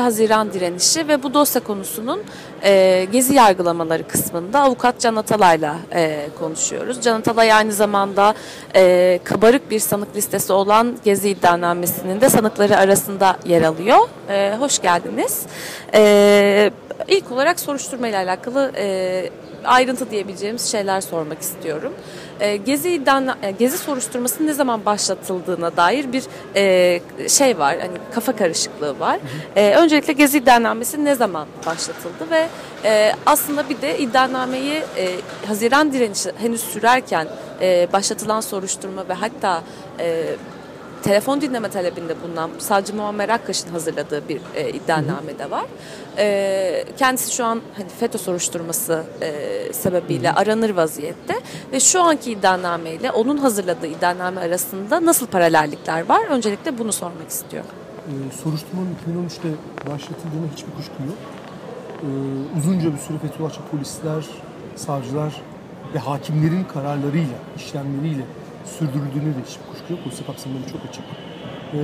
Haziran direnişi ve bu dosya konusunun e, gezi yargılamaları kısmında avukat Can Atalay'la e, konuşuyoruz. Can Atalay aynı zamanda e, kabarık bir sanık listesi olan gezi iddianamesinin de sanıkları arasında yer alıyor. E, hoş geldiniz. E, ilk olarak soruşturma ile alakalı e, ayrıntı diyebileceğimiz şeyler sormak istiyorum. E, gezi iddia, e, gezi soruşturması ne zaman başlatıldığına dair bir e, şey var, hani kafa karışıklığı var. E, öncelikle gezi iddianamesi ne zaman başlatıldı ve e, aslında bir de iddianameyi e, Haziran direnişi henüz sürerken e, başlatılan soruşturma ve hatta e, telefon dinleme talebinde bulunan savcı Muammer Akkaş'ın hazırladığı bir e, iddianame de var. E, kendisi şu an hani FETÖ soruşturması e, sebebiyle aranır vaziyette ve şu anki iddianame ile onun hazırladığı iddianame arasında nasıl paralellikler var? Öncelikle bunu sormak istiyorum. Ee, soruşturmanın 2013'te başlatıldığına hiçbir kuşku yok. Ee, uzunca bir süre Fethullahçı polisler, savcılar ve hakimlerin kararlarıyla, işlemleriyle sürdürüldüğünü de hiçbir kuşku yok. Dosya kapsamları çok açık. Ee,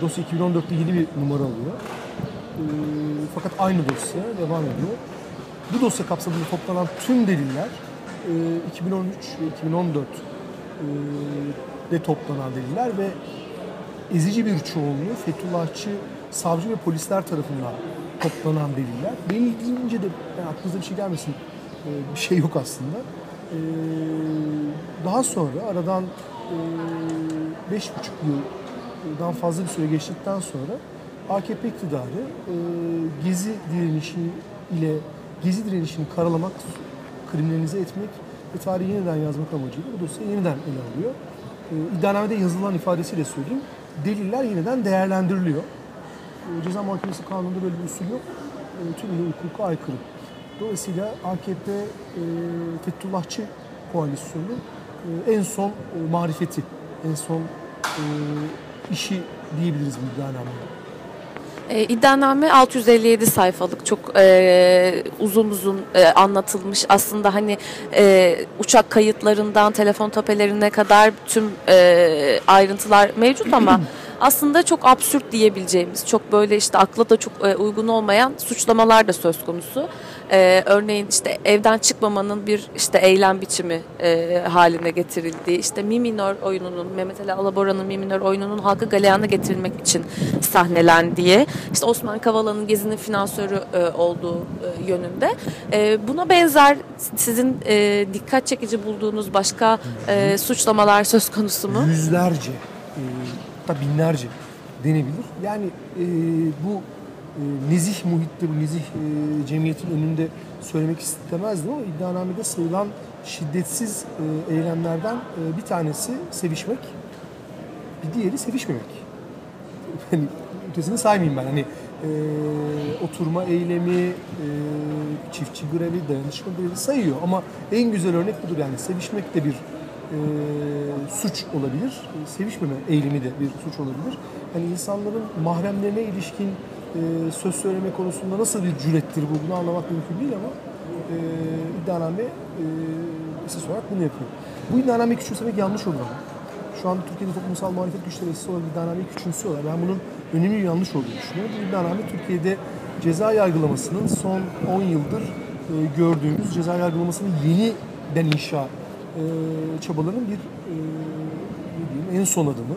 dosya 2014'te yeni bir numara alıyor. Ee, fakat aynı dosya devam ediyor. Bu dosya kapsamında toplanan tüm deliller e, 2013 ve 2014 e, de toplanan deliller ve ezici bir çoğunluğu Fethullahçı savcı ve polisler tarafından toplanan deliller. Beni ilgilenince de yani aklınıza bir şey gelmesin e, bir şey yok aslında. E, daha sonra aradan e, beş buçuk yıldan fazla bir süre geçtikten sonra AKP iktidarı e, Gezi direnişi ile Gezi direnişini karalamak, kriminalize etmek ve tarihi yeniden yazmak amacıyla bu dosyayı yeniden ele alıyor. E, iddianamede yazılan ifadesiyle söyleyeyim, deliller yeniden değerlendiriliyor. E, Ceza Muhakemesi Kanunu'nda böyle bir usul yok. E, tüm hukuka aykırı. Dolayısıyla AKP e, Fethullahçı koalisyonu e, en son e, marifeti, en son e, işi diyebiliriz bu iddianamede. E, iddianame 657 sayfalık çok e, uzun uzun e, anlatılmış. Aslında hani e, uçak kayıtlarından telefon tapelerine kadar tüm e, ayrıntılar mevcut ama aslında çok absürt diyebileceğimiz, çok böyle işte akla da çok e, uygun olmayan suçlamalar da söz konusu. E, örneğin işte evden çıkmamanın bir işte eylem biçimi e, haline getirildiği, işte Mi minör oyununun, Mehmet Ali Alabora'nın Mi minör oyununun halka galeyana getirilmek için sahnelendiği, işte Osman Kavala'nın Gezi'nin finansörü e, olduğu e, yönünde. E, buna benzer sizin e, dikkat çekici bulduğunuz başka e, suçlamalar söz konusu mu? Yüzlerce, e, hatta binlerce denebilir. Yani e, bu e, nezih muhitte, bu nezih e, cemiyetin önünde söylemek istemezdim ama iddianamede sayılan şiddetsiz e, eylemlerden e, bir tanesi sevişmek, bir diğeri sevişmemek. Hani ötesini saymayayım ben. Hani e, oturma eylemi, e, çiftçi grevi, dayanışma grevi sayıyor ama en güzel örnek budur yani sevişmek de bir suç olabilir. E, sevişmeme eylemi de bir suç olabilir. Hani insanların mahremlerine ilişkin e, söz söyleme konusunda nasıl bir cürettir bu bunu anlamak mümkün değil ama e, iddianame e, esas olarak bunu yapıyor. Bu iddianameyi küçümsemek yanlış olur ama. Şu anda Türkiye'de toplumsal muhalefet güçleri esas olarak iddianameyi küçümsüyorlar. Ben bunun önemi yanlış olduğunu düşünüyorum. Bu iddianame Türkiye'de ceza yargılamasının son 10 yıldır e, gördüğümüz ceza yargılamasının yeniden inşa e, çabalarının bir e, ne diyeyim, en son adımı.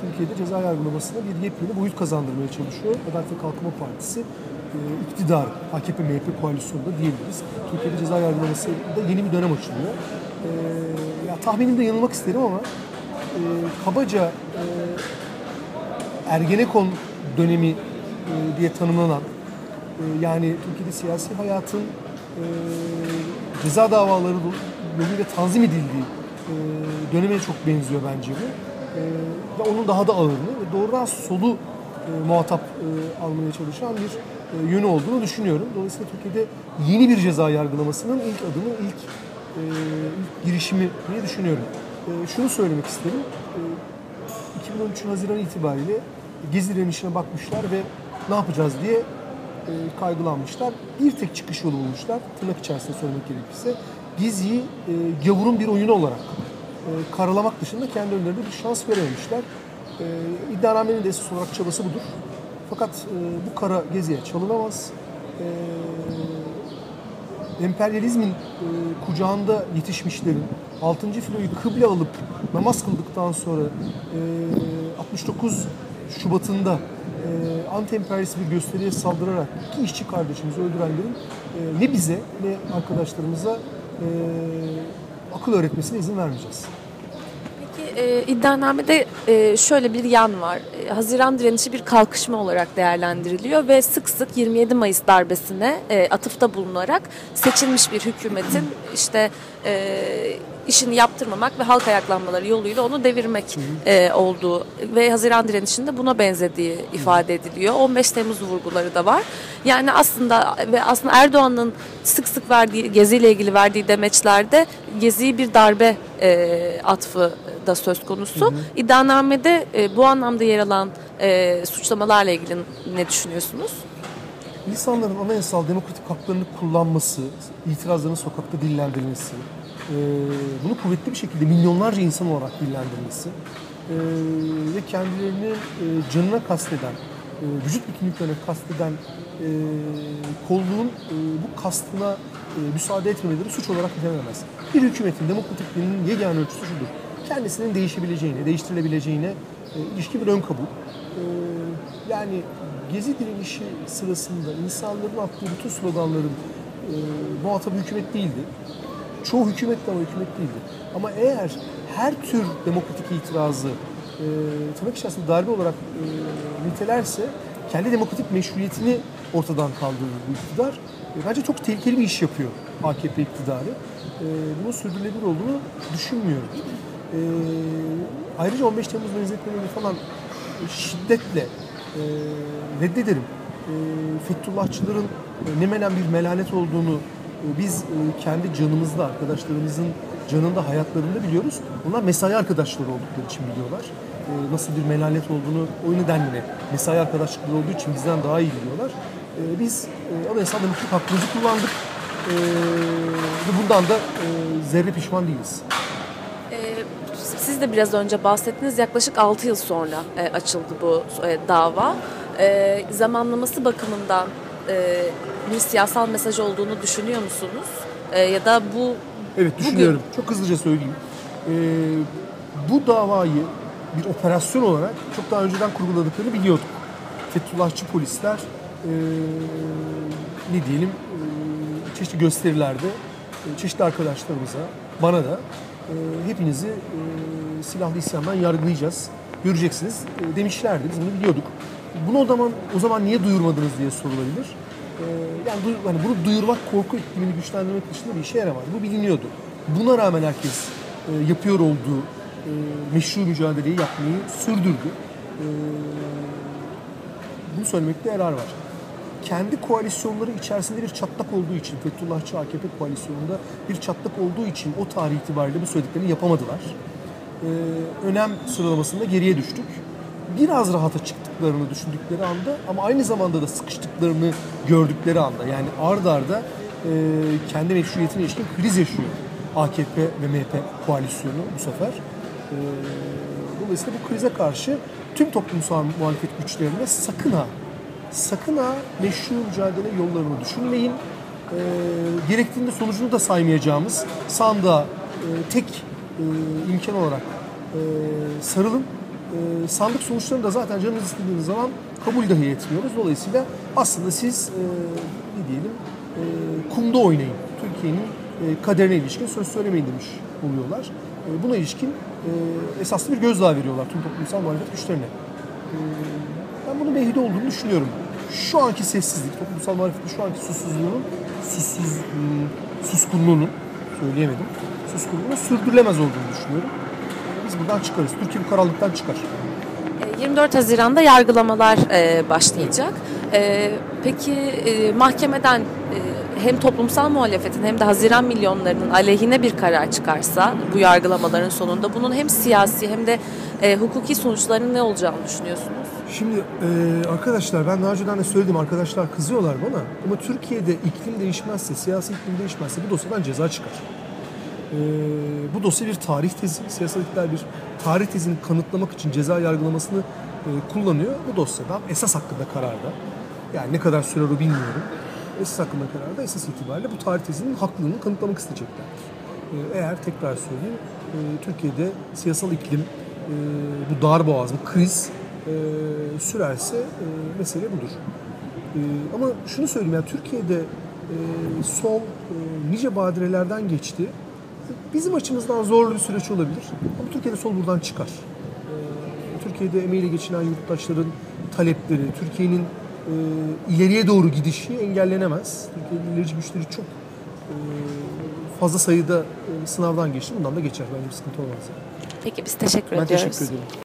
Türkiye'de ceza yargılamasına bir yepyeni boyut kazandırmaya çalışıyor. Adalet ve Kalkınma Partisi e, iktidar, AKP-MHP koalisyonunda diyebiliriz. Türkiye'de ceza yargılamasında yeni bir dönem açılıyor. Ya tahminimde yanılmak isterim ama kabaca Ergenekon dönemi diye tanımlanan yani Türkiye'de siyasi hayatın ceza davaları yoluyla tanzim edildiği e, döneme çok benziyor bence bu. E, ve onun daha da ağırını ve doğrudan solu e, muhatap e, almaya çalışan bir e, yönü olduğunu düşünüyorum. Dolayısıyla Türkiye'de yeni bir ceza yargılamasının ilk adımı, ilk, e, ilk girişimi diye düşünüyorum. E, şunu söylemek isterim. E, 2013 Haziran itibariyle Gezi direnişine bakmışlar ve ne yapacağız diye e, kaygılanmışlar. Bir tek çıkış yolu bulmuşlar. Tırnak içerisinde söylemek gerekirse. Gezi'yi e, gavurun bir oyunu olarak e, karalamak dışında kendi önlerinde bir şans verememişler. E, iddianamenin de esas olarak çabası budur. fakat e, bu kara geziye çalınamaz. E, emperyalizmin e, kucağında yetişmişlerin 6. filoyu kıble alıp namaz kıldıktan sonra e, 69 Şubat'ında e, anti-emperyalist bir gösteriye saldırarak iki işçi kardeşimizi öldürenlerin e, ne bize ne arkadaşlarımıza akıl öğretmesine izin vermeyeceğiz. Peki e, iddianamede e, şöyle bir yan var. E, Haziran direnişi bir kalkışma olarak değerlendiriliyor ve sık sık 27 Mayıs darbesine e, atıfta bulunarak seçilmiş bir hükümetin işte e, işini yaptırmamak ve halk ayaklanmaları yoluyla onu devirmek e, olduğu ve Haziran direnişinde buna benzediği ifade ediliyor. 15 Temmuz vurguları da var. Yani aslında ve aslında Erdoğan'ın sık sık verdiği geziyle ilgili verdiği demeçlerde geziyi bir darbe e, atfı da söz konusu. Hı hı. İddianamede e, bu anlamda yer alan e, suçlamalarla ilgili ne düşünüyorsunuz? İnsanların anayasal demokratik haklarını kullanması, itirazlarının sokakta dillendirilmesi, e, bunu kuvvetli bir şekilde milyonlarca insan olarak dillendirmesi e, ve kendilerini e, canına kasteden, e, vücut bütünlüklerine kasteden e, kolluğun e, bu kastına e, müsaade etmemeleri suç olarak nitelenemez. Bir hükümetin demokratikliğinin yegane ölçüsü şudur. Kendisinin değişebileceğine, değiştirilebileceğine e, ilişkin bir ön kabul. E, yani Gezi direnişi sırasında insanların attığı bütün sloganların e, muhatabı hükümet değildi. Çoğu hükümet de ama hükümet değildi. Ama eğer her tür demokratik itirazı e, tırnak içerisinde darbe olarak e, nitelerse kendi demokratik meşruiyetini ortadan kaldırır bu iktidar. E, bence çok tehlikeli bir iş yapıyor AKP iktidarı. E, bunun sürdürülebilir olduğunu düşünmüyorum. E, ayrıca 15 Temmuz benzetmelerini falan şiddetle e, reddederim. E, Fethullahçıların e, ne menen bir melanet olduğunu biz e, kendi canımızda, arkadaşlarımızın canında, hayatlarında biliyoruz. Bunlar mesai arkadaşları oldukları için biliyorlar. E, nasıl bir melanet olduğunu o nedenle mesai arkadaşlıkları olduğu için bizden daha iyi biliyorlar. Biz anayasal demokratik hakkımızı kullandık. Ve bundan da zerre pişman değiliz. Siz de biraz önce bahsettiniz. Yaklaşık 6 yıl sonra açıldı bu dava. Zamanlaması bakımından e, bir siyasal mesaj olduğunu düşünüyor musunuz? E, ya da bu Evet düşünüyorum. Bugün... Çok hızlıca söyleyeyim. E, bu davayı bir operasyon olarak çok daha önceden kurguladıklarını biliyorduk. Fethullahçı polisler e, ne diyelim e, çeşitli gösterilerde e, çeşitli arkadaşlarımıza, bana da e, hepinizi e, silahlı isyandan yargılayacağız. Göreceksiniz e, demişlerdi. Biz bunu biliyorduk. Bunu o zaman o zaman niye duyurmadınız diye sorulabilir. Ee, yani hani bunu duyurmak korku iklimini güçlendirmek dışında bir işe yaramaz. Bu biliniyordu. Buna rağmen herkes e, yapıyor olduğu e, meşru mücadeleyi yapmayı sürdürdü. E, bunu söylemekte yarar var. Kendi koalisyonları içerisinde bir çatlak olduğu için, Fethullahçı AKP koalisyonunda bir çatlak olduğu için o tarih itibariyle bu söylediklerini yapamadılar. Ee, önem sıralamasında geriye düştük biraz rahata çıktıklarını düşündükleri anda ama aynı zamanda da sıkıştıklarını gördükleri anda yani ard arda e, kendi meşruiyetine ilişkin kriz yaşıyor AKP ve MHP koalisyonu bu sefer. E, dolayısıyla bu krize karşı tüm toplumsal muhalefet güçlerine sakın ha sakın ha meşru mücadele yollarını düşünmeyin. E, gerektiğinde sonucunu da saymayacağımız sandığa e, tek e, imkan olarak e, sarılın e, sandık sonuçlarını da zaten canınız istediğiniz zaman kabul dahi etmiyoruz. Dolayısıyla aslında siz e, ne diyelim e, kumda oynayın. Türkiye'nin e, kaderine ilişkin söz söylemeyin demiş oluyorlar. E, buna ilişkin esaslı bir gözdağı veriyorlar tüm toplumsal muhalefet güçlerine. Ben bunun mehidi olduğunu düşünüyorum. Şu anki sessizlik, toplumsal muhalefetin şu anki susuzluğunun, sussuz, hmm, suskunluğunun, söyleyemedim, suskunluğunun sürdürülemez olduğunu düşünüyorum biz buradan çıkarız. Türkiye bu karanlıktan çıkar. 24 e, Haziran'da yargılamalar e, başlayacak. E, peki mahkemeden hem toplumsal muhalefetin hem de Haziran milyonlarının aleyhine bir karar çıkarsa bu yargılamaların sonunda bunun hem siyasi hem de hukuki sonuçlarının ne olacağını düşünüyorsunuz? Şimdi e, arkadaşlar ben daha önceden de söyledim arkadaşlar kızıyorlar bana ama Türkiye'de iklim değişmezse, siyasi iklim değişmezse bu dosyadan ceza çıkar. E, bu dosya bir tarih tezi. Siyasal iktidar bir tarih tezini kanıtlamak için ceza yargılamasını e, kullanıyor. Bu dosyadan esas hakkında kararda yani ne kadar sürer o bilmiyorum. Esas hakkında kararda esas itibariyle bu tarih tezinin haklılığını kanıtlamak isteyeceklerdir. E, eğer tekrar söyleyeyim e, Türkiye'de siyasal iklim e, bu darboğaz, bu kriz e, sürerse e, mesele budur. E, ama şunu söyleyeyim yani Türkiye'de e, sol e, nice badirelerden geçti. Bizim açımızdan zorlu bir süreç olabilir. Ama Türkiye'de sol buradan çıkar. E, Türkiye'de emeğiyle geçinen yurttaşların talepleri, Türkiye'nin e, ileriye doğru gidişi engellenemez. Türkiye'nin ilerici güçleri çok e, fazla sayıda e, sınavdan geçti. Bundan da geçer. Bence bir sıkıntı olmaz. Peki biz teşekkür Ben ediyoruz. teşekkür ederim.